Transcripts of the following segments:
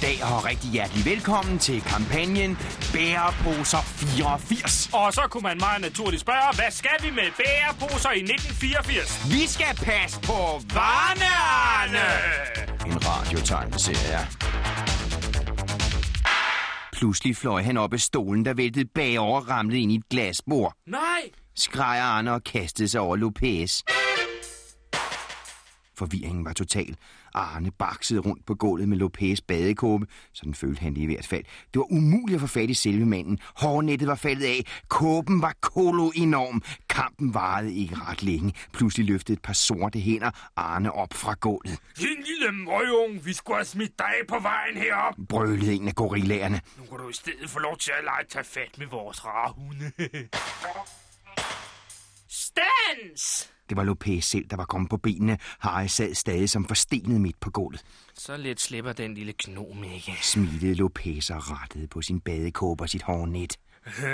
Goddag og rigtig hjertelig velkommen til kampagnen Bæreposer 84. Og så kunne man meget naturligt spørge, hvad skal vi med bæreposer i 1984? Vi skal passe på varnerne! En radiotegneserie. Pludselig fløj han op af stolen, der væltede bagover og ramlede ind i et glasbord. Nej! Skreg Arne og kastede sig over Lopez. Forvirringen var total. Arne baksede rundt på gulvet med Lopez badekåbe. Sådan følte han det i hvert fald. Det var umuligt at få fat i selve manden. Hårnettet var faldet af. Kåben var kolo enorm. Kampen varede ikke ret længe. Pludselig løftede et par sorte hænder Arne op fra gulvet. Din lille møgung, vi skulle have smidt dig på vejen herop. Brølede en af gorillaerne. Nu kan du i stedet få lov til at lege tage fat med vores rare hunde. Stans! Det var Lopez selv, der var kommet på benene. Harry sad stadig som forstenet midt på gulvet. Så let slipper den lille gnom ikke. Smilede Lopez og rettede på sin badekåbe og sit hårnet.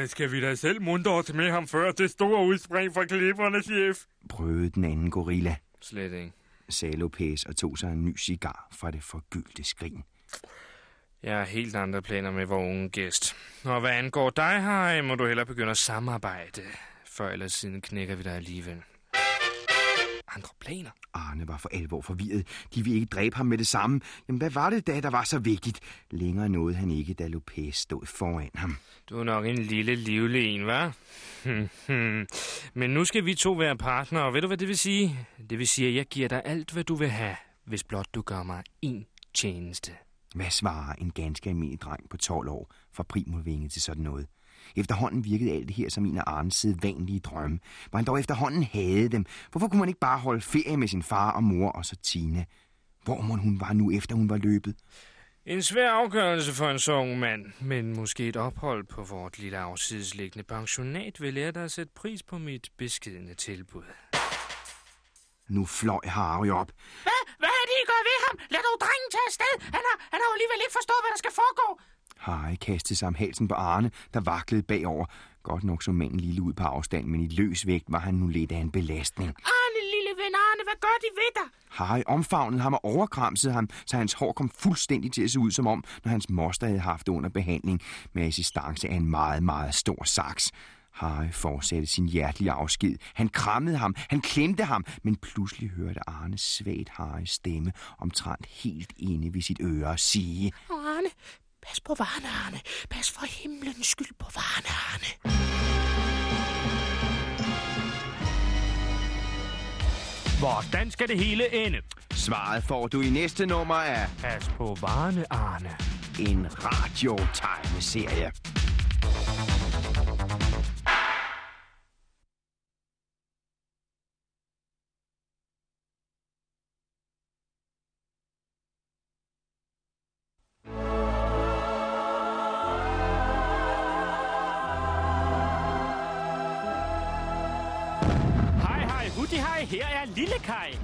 Skal vi da selv muntre os med ham før det store udspring fra klipperne, chef? Prøvede den anden gorilla, Slet ikke. sagde Lopez og tog sig en ny cigar fra det forgyldte skrin. Jeg har helt andre planer med vores unge gæst. Og hvad angår dig, Harry, må du hellere begynde at samarbejde. Før eller siden knækker vi dig alligevel. Andre planer? Arne var for alvor forvirret. De ville ikke dræbe ham med det samme. Jamen, hvad var det da, der var så vigtigt? Længere nåede han ikke, da Lopez stod foran ham. Du er nok en lille livlig en, hva'? Men nu skal vi to være partnere, og ved du, hvad det vil sige? Det vil sige, at jeg giver dig alt, hvad du vil have, hvis blot du gør mig en tjeneste. Hvad svarer en ganske almindelig dreng på 12 år fra primulvinge til sådan noget? Efterhånden virkede alt det her som en af Arnes sædvanlige drømme. Hvor han dog efterhånden havde dem. Hvorfor kunne man ikke bare holde ferie med sin far og mor og så Tina? Hvor må hun var nu, efter hun var løbet? En svær afgørelse for en så ung mand, men måske et ophold på vort lille afsidesliggende pensionat vil lære dig at sætte pris på mit beskedende tilbud. Nu fløj Harry op. Hvad? Hvad er det, I gør ved ham? Lad dog drengen tage afsted. Han har, han har jo alligevel ikke forstået, hvad der skal foregå. Harry kastede sig om halsen på Arne, der vaklede bagover. Godt nok så manden lille ud på afstand, men i løs vægt var han nu lidt af en belastning. Arne, lille ven Arne, hvad gør de ved dig? Harry omfavnede ham og overkramsede ham, så hans hår kom fuldstændig til at se ud som om, når hans moster havde haft det under behandling med assistance af en meget, meget stor saks. Harry fortsatte sin hjertelige afsked. Han krammede ham, han klemte ham, men pludselig hørte Arne svagt Harrys stemme omtrent helt inde ved sit øre sige... Arne, pas på varene, Arne. Pas for himlens skyld på varene, Arne. Hvordan skal det hele ende? Svaret får du i næste nummer af Pas på varene, Arne. en radiotegneserie.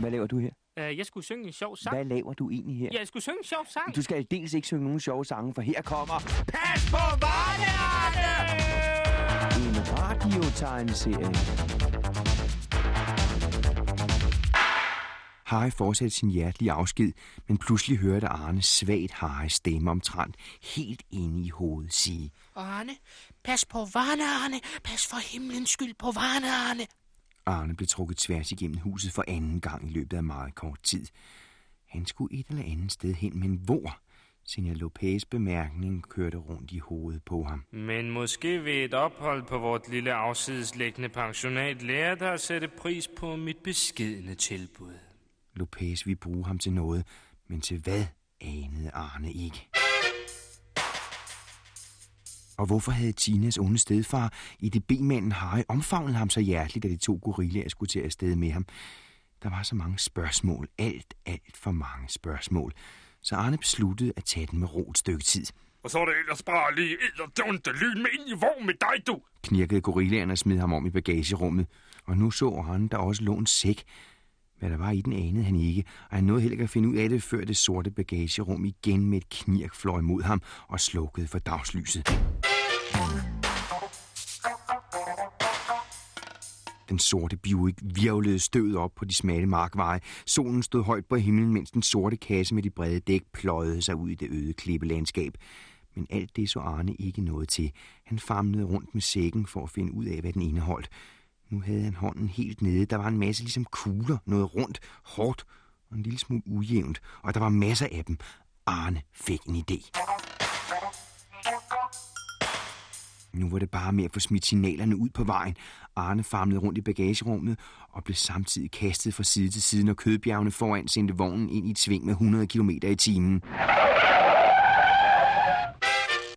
Hvad laver du her? Uh, jeg skulle synge en sjov sang. Hvad laver du egentlig her? Jeg skulle synge en sjov sang. Du skal dels ikke synge nogen sjove sange, for her kommer Pas på varene, Arne! en radiotegneserie. Harry fortsatte sin hjertelige afsked, men pludselig hørte Arne svagt Harrys stemme omtrent helt inde i hovedet sige. Arne, pas på varene, Arne. Pas for himlens skyld på varene, Arne. Arne blev trukket tværs igennem huset for anden gang i løbet af meget kort tid. Han skulle et eller andet sted hen, men hvor? Senior Lopez bemærkning kørte rundt i hovedet på ham. Men måske ved et ophold på vort lille afsideslæggende pensionat lærer dig at sætte pris på mit beskedende tilbud. Lopez ville bruge ham til noget, men til hvad anede Arne ikke. Og hvorfor havde Tinas onde stedfar i det B-manden Harry omfavnet ham så hjerteligt, da de to gorillaer skulle til afsted med ham? Der var så mange spørgsmål, alt, alt for mange spørgsmål. Så Arne besluttede at tage den med ro et stykke tid. Og så er det ellers bare lige edderdunt lyn med ind i vogn med dig, du. Knirkede gorillaerne og smed ham om i bagagerummet. Og nu så han, der også lå en sæk. Hvad der var i den anede han ikke, og han nåede heller ikke at finde ud af det, før det sorte bagagerum igen med et knirk fløj mod ham og slukkede for dagslyset. Den sorte Buick virvlede støvet op på de smalle markveje. Solen stod højt på himlen, mens den sorte kasse med de brede dæk pløjede sig ud i det øde klippelandskab. Men alt det så Arne ikke noget til. Han famlede rundt med sækken for at finde ud af, hvad den indeholdt. Nu havde han hånden helt nede. Der var en masse ligesom kugler, noget rundt, hårdt og en lille smule ujævnt. Og der var masser af dem. Arne fik en idé. Nu var det bare med at få smidt signalerne ud på vejen. Arne famlede rundt i bagagerummet og blev samtidig kastet fra side til side, når kødbjergene foran sendte vognen ind i et sving med 100 km i timen.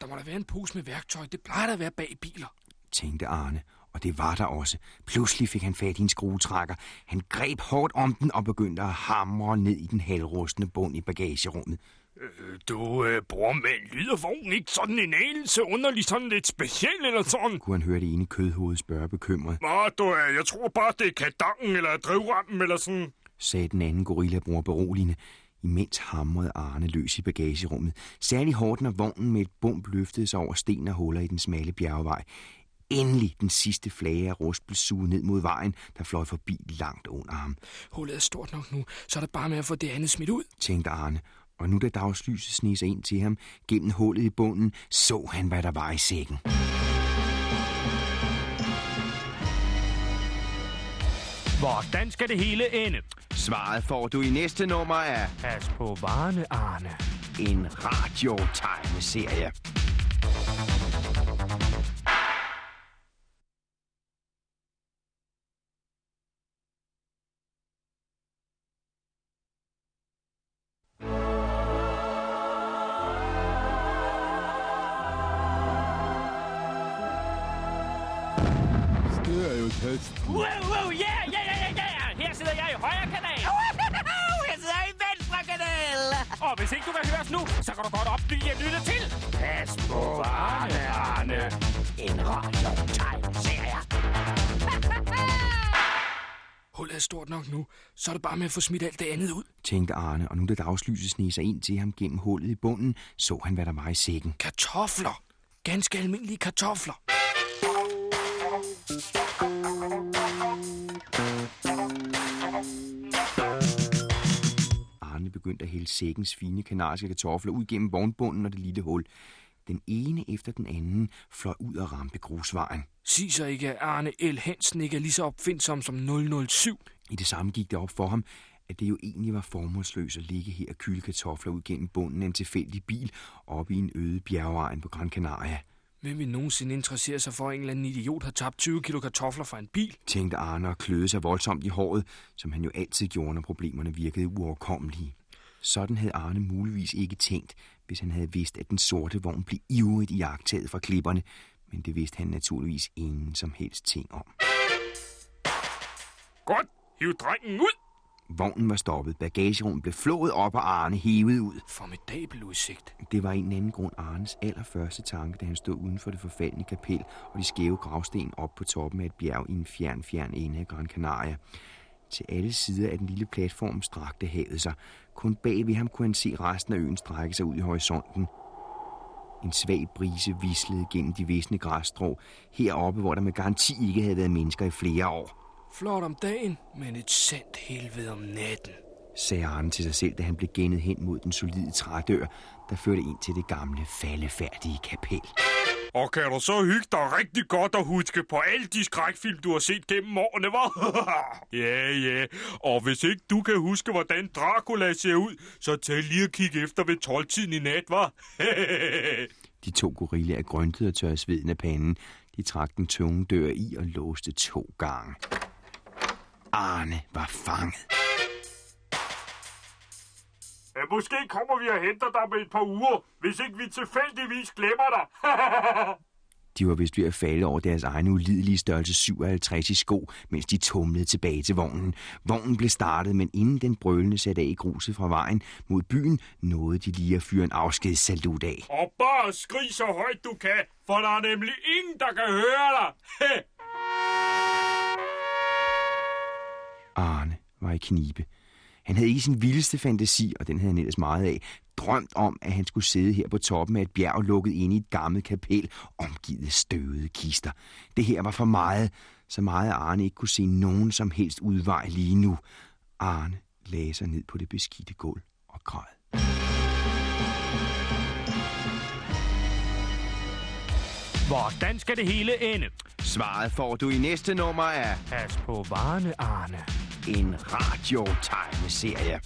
Der må da være en pose med værktøj. Det plejer der at være bag biler. tænkte Arne, og det var der også. Pludselig fik han fat i en skruetrækker. Han greb hårdt om den og begyndte at hamre ned i den halvrustne bund i bagagerummet. Øh, du, øh, bror, men lyder vognen ikke sådan en anelse underlig, sådan lidt speciel eller sådan? Kunne han høre det ene kødhoved spørge bekymret, Nå, du, øh, jeg tror bare, det er kadangen eller drivrammen eller sådan. sagde den anden gorillabror beroligende. Imens hamrede Arne løs i bagagerummet. Særlig hårdt, når vognen med et bump løftede sig over sten og huller i den smalle bjergvej. Endelig den sidste flage af rust blev suget ned mod vejen, der fløj forbi langt under ham, Hullet er stort nok nu, så er det bare med at få det andet smidt ud. tænkte Arne. Og nu da dagslyset sneg sig ind til ham gennem hullet i bunden, så han, hvad der var i sækken. Hvordan skal det hele ende? Svaret får du i næste nummer af Pas på varene, Arne. en radiotegneserie. Så er det bare med at få smidt alt det andet ud. tænkte Arne, og nu da dagslyset sneg sig ind til ham gennem hullet i bunden, så han, hvad der var i sækken. Kartofler. Ganske almindelige kartofler. Arne begyndte at hælde sækkens fine kanadiske kartofler ud gennem vognbunden og det lille hul. Den ene efter den anden fløj ud og ramte grusvejen. Sig så ikke, at Arne L. Hansen ikke er lige så opfindsom som 007. I det samme gik det op for ham, at det jo egentlig var formålsløst at ligge her og kylde kartofler ud gennem bunden af en tilfældig bil oppe i en øde bjergegn på Gran Canaria. Hvem vil nogensinde interessere sig for, at en eller anden idiot har tabt 20 kilo kartofler fra en bil? Tænkte Arne og kløede sig voldsomt i håret, som han jo altid gjorde, når problemerne virkede uoverkommelige. Sådan havde Arne muligvis ikke tænkt, hvis han havde vidst, at den sorte vogn blev ivrigt iagtaget fra klipperne, men det vidste han naturligvis ingen som helst ting om. Godt, hiv drengen ud. Vognen var stoppet, bagagerummet blev flået op og Arne hævet ud. Formidabel udsigt. Det var en eller anden grund Arnes allerførste tanke, da han stod uden for det forfaldne kapel og de skæve gravsten op på toppen af et bjerg i en fjern, fjern ende af Gran Canaria. Til alle sider af den lille platform strakte havet sig. Kun bag ved ham kunne han se resten af øen strække sig ud i horisonten. En svag brise vislede gennem de visne græsstrå, heroppe, hvor der med garanti ikke havde været mennesker i flere år. Flot om dagen, men et sandt helvede om natten. sagde Arne til sig selv, da han blev gennet hen mod den solide trædør, der førte ind til det gamle, faldefærdige kapel. Og kan du så hygge dig rigtig godt og huske på alle de skrækfilm, du har set gennem årene, var? ja, ja. Og hvis ikke du kan huske, hvordan Dracula ser ud, så tag lige og kig efter ved 12-tiden i nat, var? De to gorillaer grøntede og tørrede sveden af panden. De trak den tunge dør i og låste to gange. Arne var fanget ja, måske kommer vi og henter dig med et par uger, hvis ikke vi tilfældigvis glemmer dig. De var vist ved at falde over deres egne ulidelige størrelse 57 i sko, mens de tumlede tilbage til vognen. Vognen blev startet, men inden den brølende satte af i gruset fra vejen mod byen, nåede de lige at fyre en afskedssalut af. og bare skrig så højt du kan, for der er nemlig ingen, der kan høre dig. Arne var i knibe. Han havde ikke sin vildeste fantasi, og den havde han ellers meget af, drømt om, at han skulle sidde her på toppen af et bjerg lukket inde i et gammelt kapel, omgivet af støvede kister. Det her var for meget, så meget at Arne ikke kunne se nogen som helst udvej lige nu. Arne lagde sig ned på det beskidte gulv og græd. Hvordan skal det hele ende? Svaret får du i næste nummer af Pas på varerne, Arne. En radiotegneserie.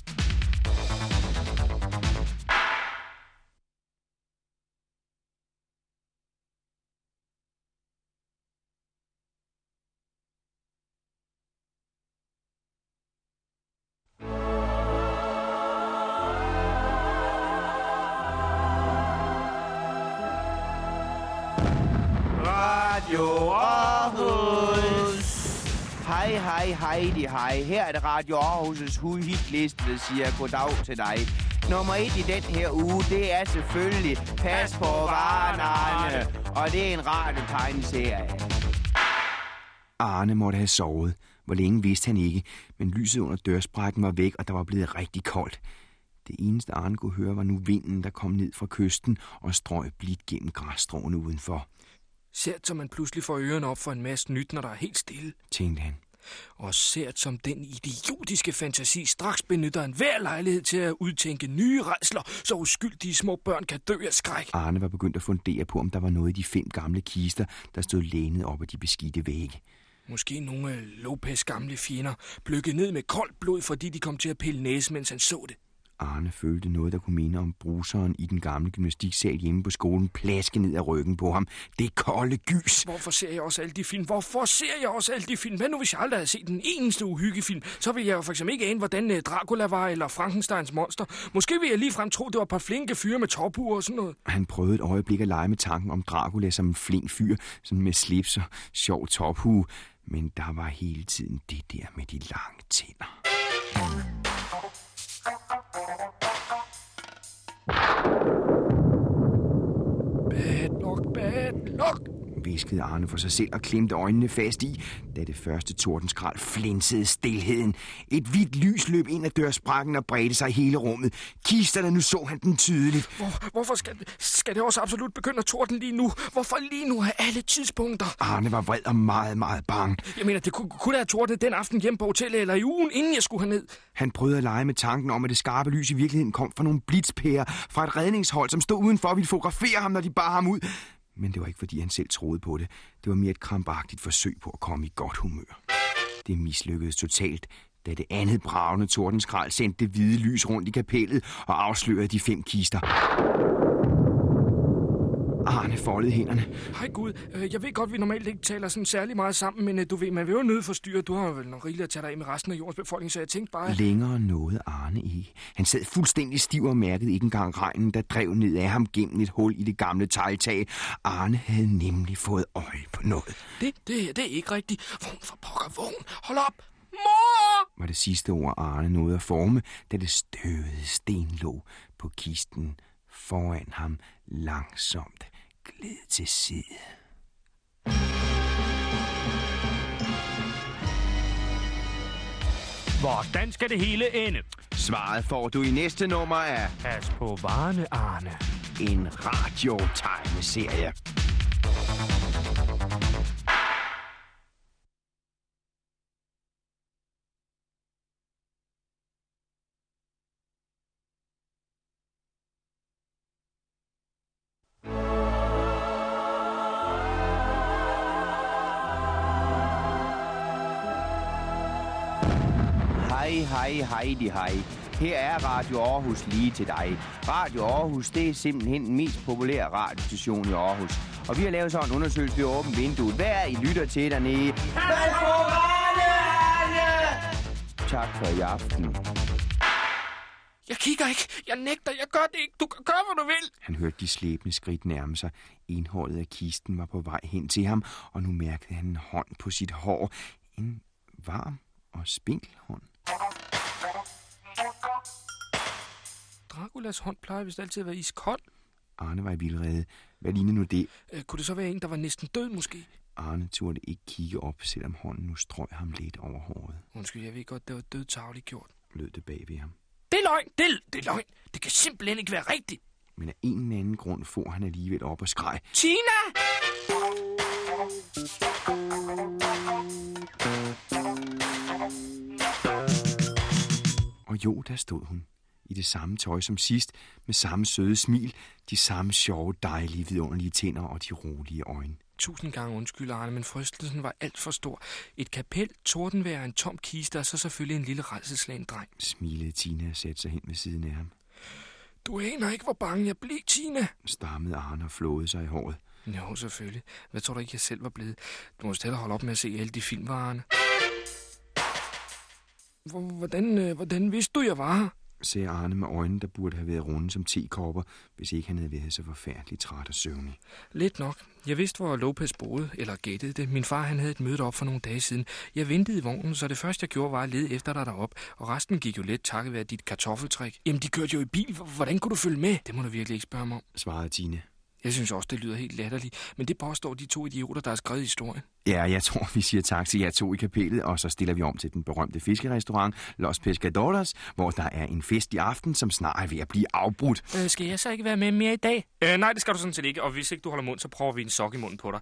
Radio. Hej, hej, hej, de hej. Her er det Radio Aarhus' huhitliste, der siger goddag til dig. Nummer et i den her uge, det er selvfølgelig Pas på varerne, Arne. Og det er en radiotegneserie. Arne måtte have sovet. Hvor længe vidste han ikke, men lyset under dørsprækken var væk, og der var blevet rigtig koldt. Det eneste Arne kunne høre var nu vinden, der kom ned fra kysten og strøg blidt gennem græsstråene udenfor, Sært som man pludselig får ørerne op for en masse nyt, når der er helt stille. tænkte han. Og sært som den idiotiske fantasi straks benytter en hver lejlighed til at udtænke nye redsler, så uskyldige små børn kan dø af skræk. Arne var begyndt at fundere på, om der var noget i de fem gamle kister, der stod lænet op ad de beskidte vægge. Måske nogle af Lopez gamle fjender bløkket ned med koldt blod, fordi de kom til at pille næse, mens han så det. Arne følte noget, der kunne minde om bruseren i den gamle gymnastiksal hjemme på skolen, plaske ned ad ryggen på ham. Det kolde gys. Hvorfor ser jeg også alle de film? Hvorfor ser jeg også alle de film? Hvad nu, hvis jeg aldrig havde set den eneste uhyggefilm? Så ville jeg jo for eksempel ikke ane, hvordan øh, Dracula var, eller Frankensteins monster. Måske ville jeg ligefrem tro, det var et par flinke fyre med tophuer og sådan noget. Han prøvede et øjeblik at lege med tanken om Dracula som en flink fyr, sådan med slips og sjov tophue. Men der var hele tiden det der med de lange tænder. Luck. viskede Arne for sig selv og klemte øjnene fast i, da det første tordenskrald flinsede stilheden. Et hvidt lys løb ind ad dørsprækken og bredte sig i hele rummet. Kisterne, nu så han den tydeligt. Hvor, hvorfor skal, skal det også absolut begynde at torden lige nu? Hvorfor lige nu af alle tidspunkter? Arne var vred og meget, meget bange. Jeg mener, det kunne, kunne have tordnet den aften hjem på hotellet eller i ugen, inden jeg skulle herned. Han prøvede at lege med tanken om, at det skarpe lys i virkeligheden kom fra nogle blitzpærer fra et redningshold, som stod udenfor og ville fotografere ham, når de bar ham ud. Men det var ikke, fordi han selv troede på det. Det var mere et krampagtigt forsøg på at komme i godt humør. Det mislykkedes totalt, da det andet bravende tordenskrald sendte det hvide lys rundt i kapellet og afslørede de fem kister. Arne foldede hænderne. Hej Gud, øh, jeg ved godt, vi normalt ikke taler sådan særlig meget sammen, men øh, du ved, man vil jo nødt forstyrre. Du har vel nok rigeligt at tage dig af med resten af jordens befolkning, så jeg tænkte bare... Længere nåede Arne ikke. Han sad fuldstændig stiv og mærkede ikke engang regnen, der drev ned af ham gennem et hul i det gamle tegltag. Arne havde nemlig fået øje på noget. Det, det det er ikke rigtigt. Vogn for pokker, vogn. Hold op. Mor! Var det sidste ord, Arne nåede at forme, da det støvede stenlåg på kisten foran ham langsomt gled til side. Hvordan skal det hele ende? Svaret får du i næste nummer af Pas på varerne, Arne. en radiotegneserie. Hej, hej, hej. Her er Radio Aarhus lige til dig. Radio Aarhus, det er simpelthen den mest populære radiostation i Aarhus. Og vi har lavet sådan en undersøgelse ved åbent vinduet. Hvad er I lytter til dernede? Tak for i aften. Jeg kigger ikke. Jeg nægter. Jeg gør det ikke. Du kan gøre, hvad du vil. Han hørte de slæbende skridt nærme sig. Indholdet af kisten var på vej hen til ham, og nu mærkede han en hånd på sit hår. En varm og spinkel hånd. Draculas hånd plejer vist altid at være iskold. Arne var i vildrede. Hvad lignede nu det? Øh, kunne det så være en, der var næsten død måske? Arne turde ikke kigge op, selvom hånden nu strøg ham lidt over håret. Undskyld, jeg ved godt, det var dødtavligt gjort. Lød det bag ved ham. Det er løgn. Det, det er løgn. Det kan simpelthen ikke være rigtigt. Men af en eller anden grund får han alligevel op og skreg. Tina! Jo, der stod hun. I det samme tøj som sidst, med samme søde smil, de samme sjove, dejlige, vidunderlige tænder og de rolige øjne. Tusind gange undskyld, Arne, men frystelsen var alt for stor. Et kapel, tordenvejr, en tom kiste og så selvfølgelig en lille redselslagen dreng. Smilede Tina og satte sig hen ved siden af ham. Du aner ikke, hvor bange jeg blev, Tina. Stammede Arne og flåede sig i håret. Jo, selvfølgelig. Hvad tror du ikke, jeg selv var blevet? Du må heller holde op med at se alle de film, Arne. Hvordan, øh, hvordan vidste du, jeg var her? sagde Arne med øjnene, der burde have været runde som tekopper, hvis ikke han havde været så forfærdeligt træt og søvnig. Lidt nok. Jeg vidste, hvor Lopez boede, eller gættede det. Min far han havde et møde op for nogle dage siden. Jeg ventede i vognen, så det første, jeg gjorde, var at lede efter dig derop. Og resten gik jo let takket være dit kartoffeltræk. Jamen, de kørte jo i bil. Hvordan kunne du følge med? Det må du virkelig ikke spørge mig om. Svarede Tine. Jeg synes også, det lyder helt latterligt, men det påstår de to idioter, der har skrevet historien. Ja, jeg tror, vi siger tak til jer to i kapellet, og så stiller vi om til den berømte fiskerestaurant Los Pescadores, hvor der er en fest i aften, som snart er ved at blive afbrudt. Øh, skal jeg så ikke være med mere i dag? Øh, nej, det skal du sådan set ikke, og hvis ikke du holder mund, så prøver vi en sok i munden på dig.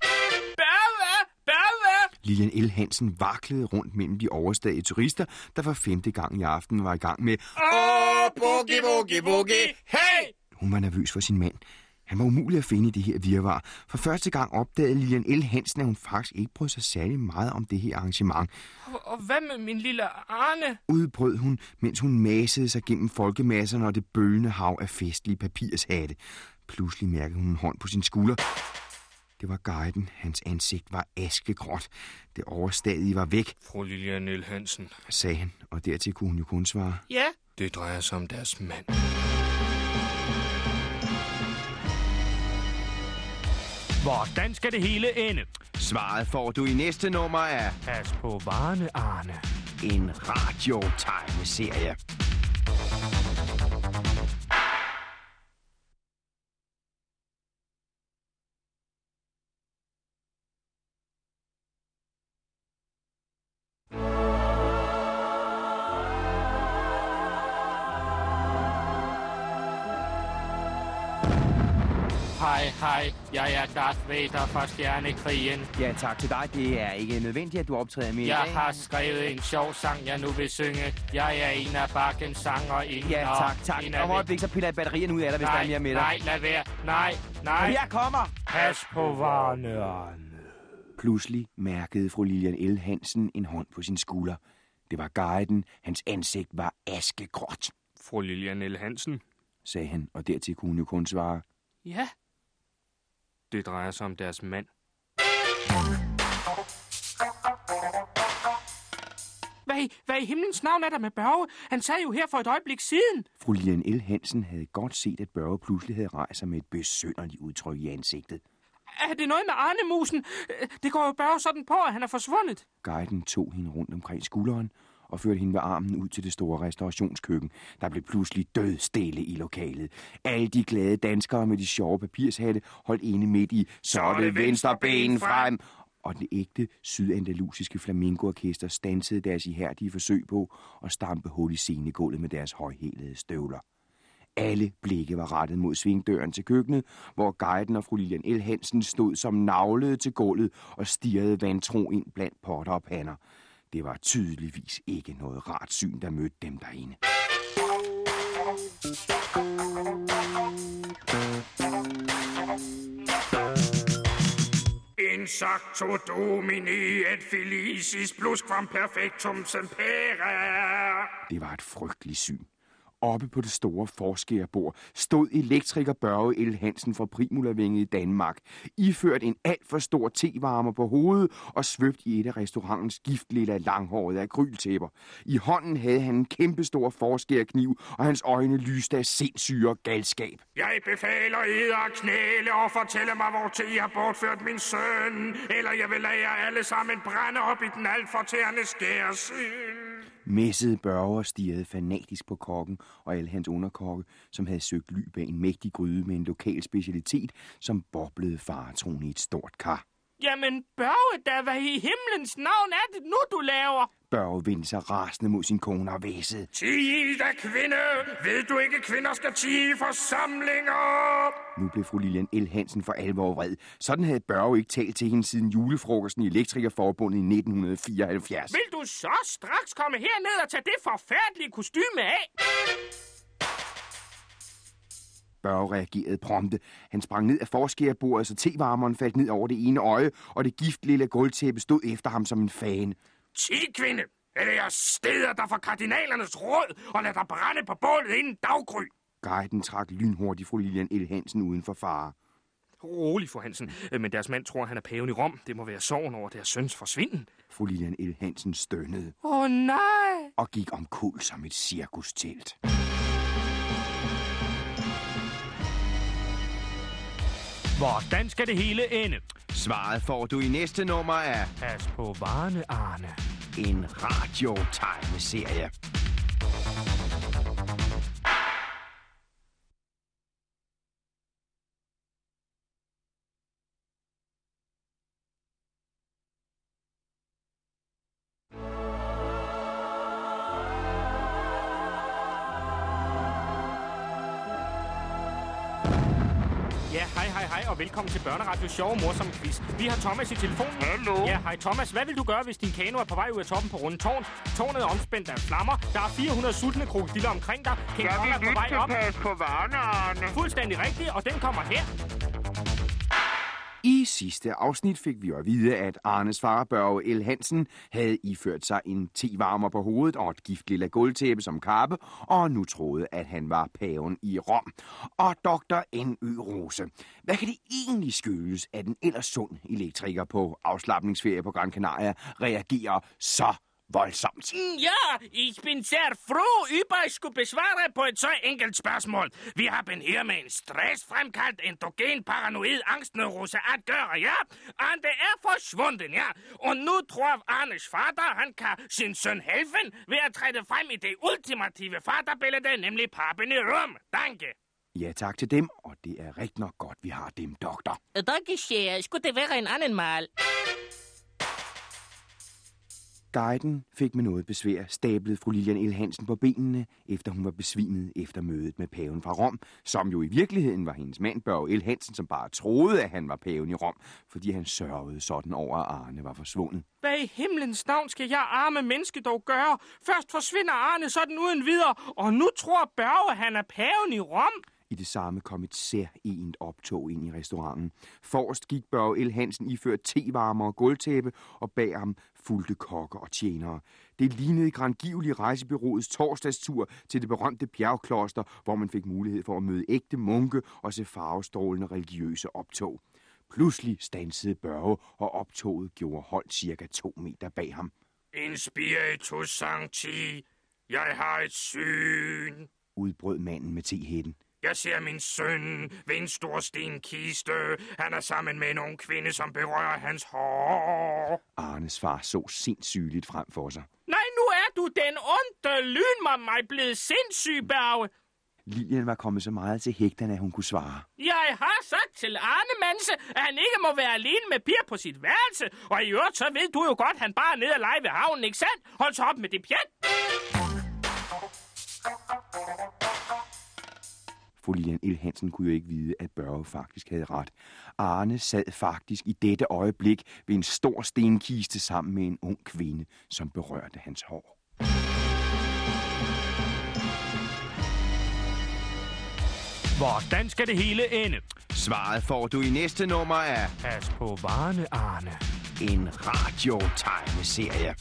Lilian L. Hansen vaklede rundt mellem de overstadige turister, der for femte gang i aften var i gang med Åh, boogie, boogie, boogie, hey! Hun var nervøs for sin mand. Han var umulig at finde i det her virvar. For første gang opdagede Lilian L. Hansen, at hun faktisk ikke brød sig særlig meget om det her arrangement. Og, og hvad med min lille Arne? Udbrød hun, mens hun masede sig gennem folkemasserne og det bølende hav af festlige papirshatte. Pludselig mærkede hun en hånd på sin skulder. Det var guiden. Hans ansigt var askegråt. Det overstadige var væk. Fru Lilian L. Hansen, sagde han, og dertil kunne hun jo kun svare. Ja? Det drejer sig om deres mand. Hvordan skal det hele ende? Svaret får du i næste nummer af... Pas på varene, Arne. En radiotegneserie. Jeg er Darth Vader fra Stjernekrigen. Ja, tak til dig. Det er ikke nødvendigt, at du optræder mere Jeg dag. har skrevet en sjov sang, jeg nu vil synge. Jeg er en af bakkens sanger inden. Ja, og tak, tak. et øjeblik, så piller jeg batterierne ud af dig, hvis der er mere med dig. Nej, lad være. Nej, nej. Her kommer! Pas på varene, Arne. Pludselig mærkede fru Lilian L. Hansen en hånd på sin skulder. Det var guiden. Hans ansigt var askegråt, Fru Lilian L. Hansen. sagde han, og dertil kunne hun jo kun svare. Ja. Det drejer sig om deres mand. Hvad, i- hvad i himlens navn er der med Børge? Han sagde jo her for et øjeblik siden. Fru Lilian L. Hansen havde godt set, at Børge pludselig havde rejst sig med et besønderligt udtryk i ansigtet. Er det noget med Arnemusen? Øh, Det går jo Børge sådan på, at han er forsvundet. Guiden tog hende rundt omkring skulderen og førte hende ved armen ud til det store restaurationskøkken. Der blev pludselig død stille i lokalet. Alle de glade danskere med de sjove papirshatte holdt ene midt i, så er det venstre ben frem. Og det ægte sydandalusiske flamingoorkester stansede deres ihærdige forsøg på at stampe hul i scenegulvet med deres højhælede støvler. Alle blikke var rettet mod svingdøren til køkkenet, hvor guiden og fru Lilian L. Hansen stod som navlede til gulvet og stirrede vantro ind blandt potter og pander. Det var tydeligvis ikke noget rart syn, der mødte dem derinde. Insacto domini et felicis plusquam perfectum sempere. Det var et frygteligt syn. Oppe på det store forskærebord stod elektriker Børge L. Hansen fra Primulavinget i Danmark, iført en alt for stor tevarmer på hovedet og svøbt i et af restaurantens giftlilla langhårede akryltæpper. I hånden havde han en kæmpestor forskærkniv, og hans øjne lyste af sindssyge galskab. Jeg befaler eder at knæle og fortælle mig, hvor til I har bortført min søn, eller jeg vil lade jer alle sammen brænde op i den alt fortærende skærsyn. Messede børger stirrede fanatisk på kokken og alle hans underkokke, som havde søgt ly bag en mægtig gryde med en lokal specialitet, som boblede faretron i et stort kar. Jamen, Børge, da hvad i himlens navn er det nu, du laver? Børge vendte sig rasende mod sin kone og væsede. Tig da, kvinde! Ved du ikke, kvinder skal tige i forsamlinger? Nu blev fru Lilian L. Hansen for alvor vred. Sådan havde Børge ikke talt til hende siden julefrokosten i Elektrikerforbundet i 1974. Vil du så straks komme herned og tage det forfærdelige kostyme af? Børge reagerede prompte. Han sprang ned af forskærbordet, så tevarmeren faldt ned over det ene øje, og det giftlille gulvtæppe stod efter ham som en fan. Tig, kvinde! Eller jeg steder dig for kardinalernes råd og lad dig brænde på bålet inden daggry. Guiden trak lynhurtigt fru Lilian L. Hansen uden for fare. Rolig, fru Hansen. Men deres mand tror, han er paven i Rom. Det må være sorgen over deres søns forsvinden. Fru Lilian L. Hansen stønnede Åh, oh, nej. og gik omkuld som et cirkustelt. Hvordan skal det hele ende? Svaret får du i næste nummer af Pas på varene, Arne. en radiotegneserie. Ja, hej, hej, hej, og velkommen til Børneradio Sjove Morsom Quiz. Vi har Thomas i telefonen. Hallo? Ja, hej Thomas. Hvad vil du gøre, hvis din kano er på vej ud af toppen på runde tårn? Tårnet er omspændt af flammer. Der er 400 sultne krokodiller omkring dig. King Kong er på vej op. pas på varerne. Fuldstændig rigtigt, og den kommer her. I sidste afsnit fik vi at vide, at Arnes far, Børge L. Hansen, havde iført sig en tevarmer på hovedet og et gift lille gulvtæppe som kappe, og nu troede, at han var paven i Rom. Og dr. N.Ø. Rose. Hvad kan det egentlig skyldes, at en ellers sund elektriker på afslappningsferie på Gran Canaria reagerer så voldsomt? Ja, ich bin sehr froh, über ich skulle besvare på et så enkelt spørgsmål. Vi har ben her med en stressfremkaldt endogen paranoid angstneurose at gøre, ja? Arne er forsvundet, ja? Og nu tror Arnes fader, han kan sin søn helfen ved at træde frem i det ultimative faderbillede, nemlig papen i Rom. Danke. Ja tak til dem, og det er rigtig nok godt, vi har dem, doktor. Danke. Skulle det være en anden mal? Guiden fik med noget besvær stablet fru Lilian L. Hansen på benene, efter hun var besvimet efter mødet med paven fra Rom, som jo i virkeligheden var hendes mand Børge L. Hansen, som bare troede, at han var paven i Rom, fordi han sørgede sådan over, at Arne var forsvundet. Hvad i himlens navn skal jeg arme menneske dog gøre? Først forsvinder Arne sådan uden videre, og nu tror Børge, han er paven i Rom. I det samme kom et særligt optog ind i restauranten. Forrest gik Børge L. Hansen iført tevarmer og gulvtæppe, og bag ham fulgte kokker og tjenere. Det lignede grandgiveligt rejsebyråets torsdagstur til det berømte bjergkloster, hvor man fik mulighed for at møde ægte munke og se farvestrålende religiøse optog. Pludselig stansede Børge, og optoget gjorde holdt cirka to meter bag ham. En spiritus sancti. Jeg har et syn. Udbrød manden med tehætten. Jeg ser min søn ved en stor stenkiste. Han er sammen med en ung kvinde, som berører hans hår. Arnes far så sindssygeligt frem for sig. Nej, nu er du den onde lyn mig mig blevet sindssyg, Børge. Lilian var kommet så meget til hægterne, at hun kunne svare. Jeg har sagt til Arne Manse, at han ikke må være alene med piger på sit værelse. Og i øvrigt, så ved du jo godt, at han bare er nede og lege ved havnen, ikke sandt? Hold så op med det pjat. Fru Lilian L. Hansen kunne jo ikke vide, at Børge faktisk havde ret. Arne sad faktisk i dette øjeblik ved en stor stenkiste sammen med en ung kvinde, som berørte hans hår. Hvordan skal det hele ende? Svaret får du i næste nummer af Pas på varene, Arne. en radiotegneserie.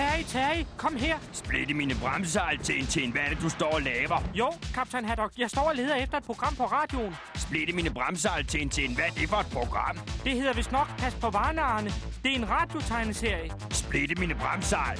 Terry, Terry, kom her. Splitte mine bremsejl til en til en. Hvad er det, du står og laver? Jo, kaptajn Haddock, jeg står og leder efter et program på radioen. Splitte mine bremsejl til en til en. Hvad er det for et program? Det hedder vist nok Pas på varene, Arne. Det er en radiotegneserie. Splitte mine bremsejl.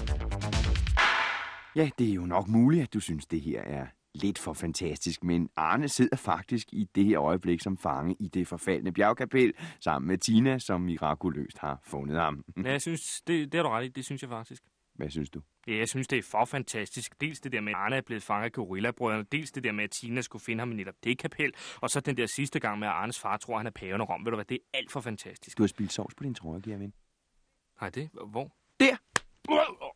Ja, det er jo nok muligt, at du synes, det her er lidt for fantastisk, men Arne sidder faktisk i det her øjeblik som fange i det forfaldende bjergkapel, sammen med Tina, som mirakuløst har fundet ham. Ja, jeg synes, det, det er du ret i. Det synes jeg faktisk. Hvad synes du? Ja, jeg synes, det er for fantastisk. Dels det der med, at Arne er blevet fanget af gorillabrødrene, dels det der med, at Tina skulle finde ham i netop det kapel, og så den der sidste gang med, at Arnes far tror, at han er paven og rom. Ved du hvad, det er alt for fantastisk. Du har spildt sovs på din trøje, ven. Nej, det? Hvor? Der!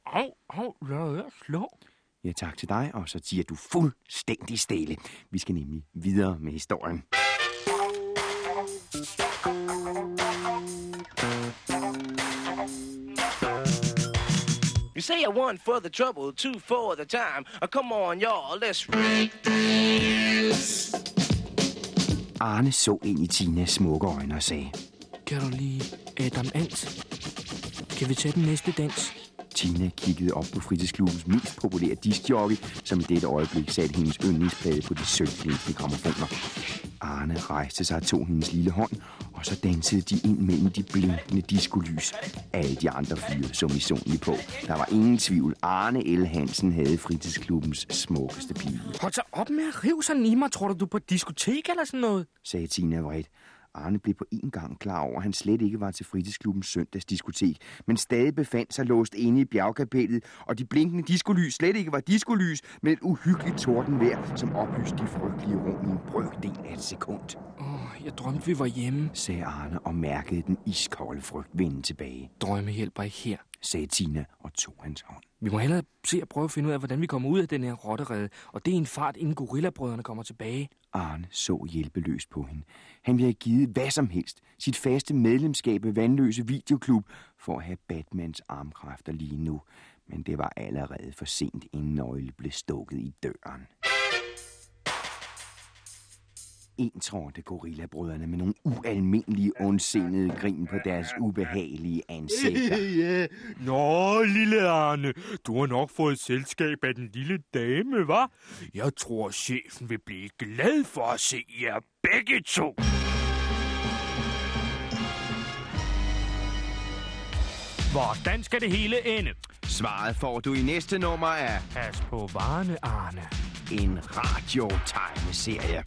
Hov, hov, lad være slå. Ja, tak til dig, og så siger du fuldstændig stille. Vi skal nemlig videre med historien. You say a one for the trouble, two for the time. Uh, come on, y'all, let's Arne så ind i Tinas smukke øjne og sagde, Kan du lige Adam Ant? Kan vi tage den næste dans? Tina kiggede op på fritidsklubbens mest populære diskjockey, som i dette øjeblik satte hendes yndlingsplade på de sølvblinkende gramofoner. Arne rejste sig og tog hendes lille hånd, og så dansede de ind mellem de blinkende diskolys. Alle de andre fyre så misundelige på. Der var ingen tvivl. Arne L. Hansen havde fritidsklubbens smukkeste pige, Hold så op med at rive sådan i mig. Tror du, du er på diskotek eller sådan noget? sagde Tina vredt. Arne blev på en gang klar over, at han slet ikke var til fritidsklubbens søndagsdiskotek, men stadig befandt sig låst inde i bjergkapellet, og de blinkende diskolys slet ikke var diskolys, men et uhyggeligt tordenvejr, som oplyste de frygtelige rum i en brøkdel af et sekund, Åh, oh, jeg drømte, vi var hjemme. sagde Arne og mærkede den iskolde frygt vende tilbage, Drømme hjælper ikke her. Sagde Tina og tog hans hånd. Vi må hellere se at prøve at finde ud af, hvordan vi kommer ud af den her rotterede, og det er en fart, inden gorillabrødrene kommer tilbage. Arne så hjælpeløst på hende. Han ville have givet hvad som helst, sit faste medlemskab i Vandløse Videoklub, for at have Batmans armkræfter lige nu. Men det var allerede for sent, inden nøgle blev stukket i døren. En trådte gorillabrødrene med nogle ualmindelige ondsindede grin på deres ubehagelige ansigter. Ja, nå, lille Arne, du har nok fået selskab af den lille dame, hva'? Jeg tror, chefen vil blive glad for at se jer begge to. Hvordan skal det hele ende? Svaret får du i næste nummer af Pas på varene, Arne. en radiotegneserie.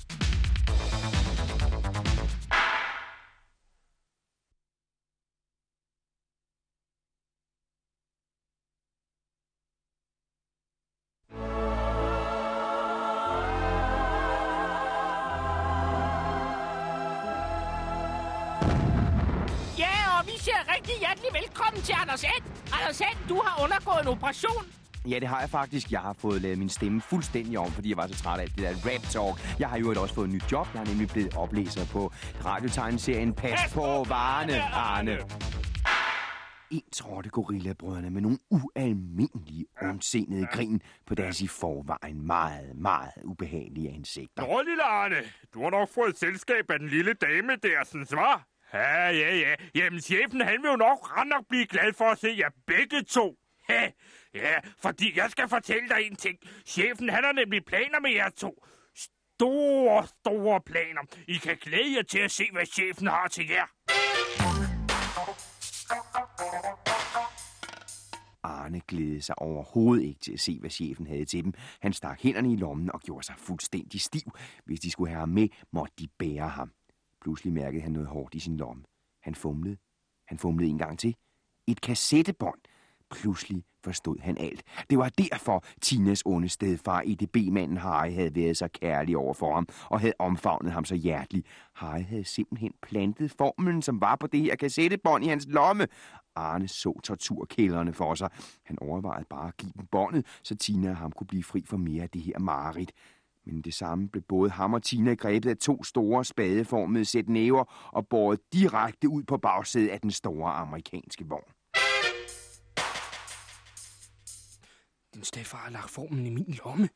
Siger rigtig hjertelig velkommen til Anders Ed. Anders Ed, du har undergået en operation. Ja, det har jeg faktisk. Jeg har fået lavet min stemme fuldstændig om, fordi jeg var så træt af det der rap-talk. Jeg har jo også fået et nyt job. Jeg har nemlig blevet oplæser på radiotegneserien Pas på varene, Arne. En trådte gorillabrødrene med nogle ualmindelige, ondsindede grin på deres i forvejen meget, meget ubehagelige ansigter. Nå, lille Arne, du har nok fået selskab af den lille dame der, sådan svar. Ja, ja, ja. Jamen, chefen, han vil jo nok ret nok blive glad for at se jer begge to. Ja, ja, fordi jeg skal fortælle dig en ting. Chefen, han har nemlig planer med jer to. Store, store planer. I kan glæde jer til at se, hvad chefen har til jer. Arne glædede sig overhovedet ikke til at se, hvad chefen havde til dem. Han stak hænderne i lommen og gjorde sig fuldstændig stiv. Hvis de skulle have ham med, måtte de bære ham. Pludselig mærkede han noget hårdt i sin lomme. Han fumlede. Han fumlede en gang til. Et kassettebånd. Pludselig forstod han alt. Det var derfor Tinas onde stedfar EDB-manden Harry havde været så kærlig over for ham og havde omfavnet ham så hjerteligt. Harry havde simpelthen plantet formlen, som var på det her kassettebånd i hans lomme. Arne så torturkælderne for sig. Han overvejede bare at give dem båndet, så Tina og ham kunne blive fri for mere af det her mareridt. Men det samme blev både ham og Tina grebet af to store spadeformede sæt næver og båret direkte ud på bagsædet af den store amerikanske vogn. Din stedfar har lagt formen i min lomme.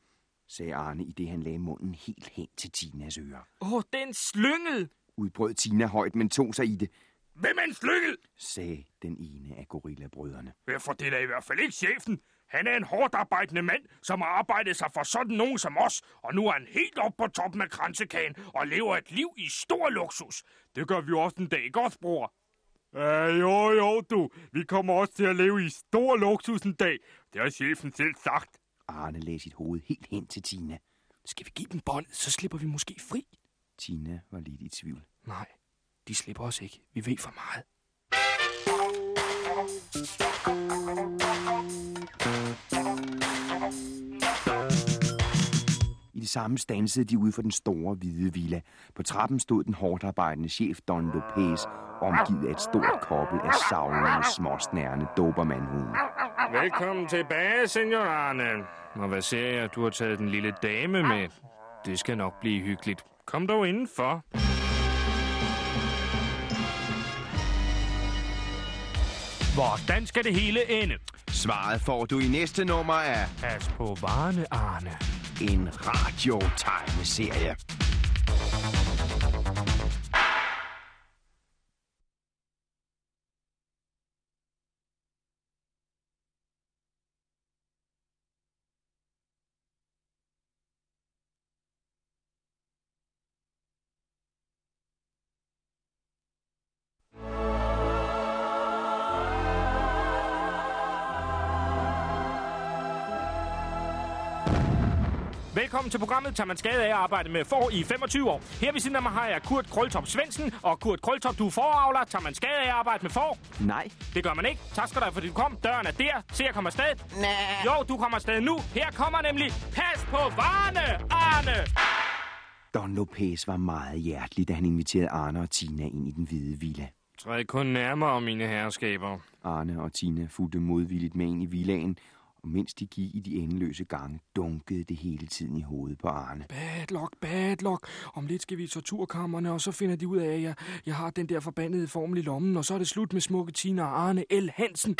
sagde Arne, i det han lagde munden helt hen til Tinas ører. Åh, oh, den slyngel! Udbrød Tina højt, men tog sig i det, Hvem er en slyngel? sagde den ene af gorillabrødrene. Ja, for det er da i hvert fald ikke chefen. Han er en hårdt arbejdende mand, som har arbejdet sig for sådan nogen som os, og nu er han helt oppe på toppen af kransekagen og lever et liv i stor luksus. Det gør vi jo også en dag, ikke også, bror? Ja, jo, jo, du. Vi kommer også til at leve i stor luksus en dag. Det har chefen selv sagt. Arne lagde sit hoved helt hen til Tina. Skal vi give dem båndet, så slipper vi måske fri. Tina var lidt i tvivl. Nej, de slipper os ikke. Vi ved for meget. I det samme stansede de ude for den store hvide villa. På trappen stod den hårdt arbejdende chef Don Lopez, omgivet af et stort kobbel af savlende, småsnærende dobermandhunde. Velkommen tilbage, senior Arne. Og hvad ser jeg, du har taget den lille dame med? Det skal nok blive hyggeligt. Kom dog indenfor. Hvordan skal det hele ende? Svaret får du i næste nummer af Pas på varene, Arne. en radiotegneserie. Velkommen til programmet, tager man skade af at arbejde med får i 25 år. Her ved siden af mig har jeg Kurt Krøltop Svendsen, og Kurt Krøltop, du er foravler. Tager man skade af at arbejde med får? Nej, Det gør man ikke. Tak skal du have, fordi du kom. Døren er der. Se, jeg kommer afsted. Nah. Jo, du kommer afsted nu. Her kommer nemlig Pas på varene, Arne. Don Lopez var meget hjertelig, da han inviterede Arne og Tina ind i den hvide villa. Træd kun nærmere, mine herreskaber. Arne og Tina fulgte modvilligt med ind i villaen, og mens de gik i de endeløse gange, dunkede det hele tiden i hovedet på Arne. Bad luck, bad luck. Om lidt skal vi i torturkammerne, og så finder de ud af, at jeg, jeg har den der forbandede formel i lommen, og så er det slut med smukke Tina og Arne L. Hansen.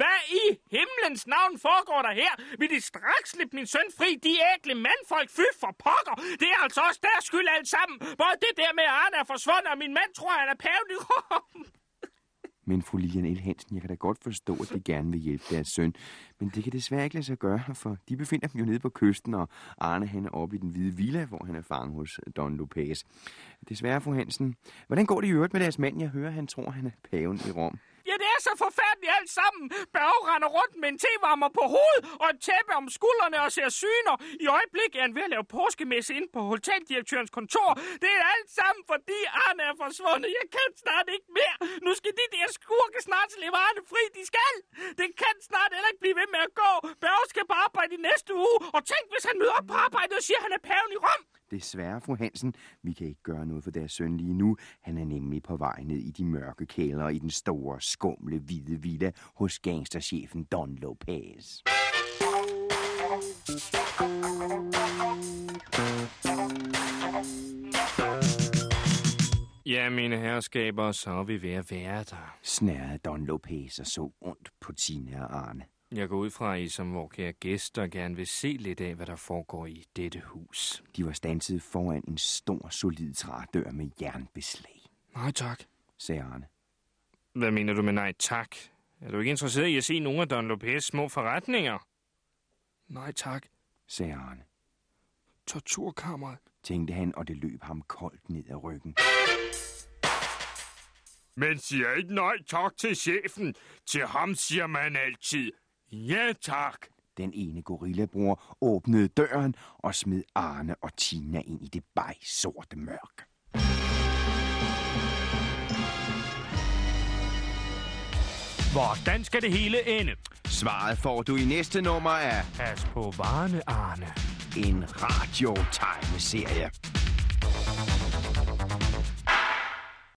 Hvad i himlens navn foregår der her? Vil de straks slippe min søn fri? De ægle mandfolk, fy for pokker. Det er altså også deres skyld alt sammen. Både det der med, at Arne er forsvundet, og min mand tror, at han er Rom. Men fru Lilian L. Hansen, jeg kan da godt forstå, at de gerne vil hjælpe deres søn. Men det kan desværre ikke lade sig gøre, for de befinder dem jo nede på kysten, og Arne han er oppe i den hvide villa, hvor han er fanget hos Don Lopez. Desværre, fru Hansen. Hvordan går det i øvrigt med deres mand? Jeg hører, han tror, han er paven i Rom. Ja, det er så forfærdeligt alt sammen. Børge render rundt med en tevarmer på hovedet og et tæppe om skuldrene og ser syner. I øjeblikket er han ved at lave påskemesse ind på hoteldirektørens kontor. Det er alt sammen, fordi Arne er forsvundet. Jeg kan snart ikke mere. Nu skal de der skurke snart slippe Arne fri. De skal. Det kan snart heller ikke blive ved med at gå. Børge skal på arbejde i næste uge. Og tænk, hvis han møder op på arbejde og siger, at han er paven i Rom. Desværre, fru Hansen, vi kan ikke gøre noget for deres søn lige nu. Han er nemlig på vej ned i de mørke kælder i den store, skumle, hvide villa hos gangsterchefen Don Lopez. Ja, mine herreskaber, så er vi ved at være der. Snærede Don Lopez og så ondt på Tina og Arne. Jeg går ud fra, at I som vores kære gæster gerne vil se lidt af, hvad der foregår i dette hus. De var stanset foran en stor, solid trædør med jernbeslag, Nej tak. sagde Arne. Hvad mener du med nej tak? Er du ikke interesseret i at se nogle af Don Lopez' små forretninger? Nej tak. sagde Arne. Torturkammeret. Tænkte han, og det løb ham koldt ned ad ryggen. Men siger ikke nej tak til chefen. Til ham siger man altid ja tak. Den ene gorillabror åbnede døren og smed Arne og Tina ind i det sorte mørke. Hvordan skal det hele ende? Svaret får du i næste nummer af Pas på varene, Arne. en radiotegneserie.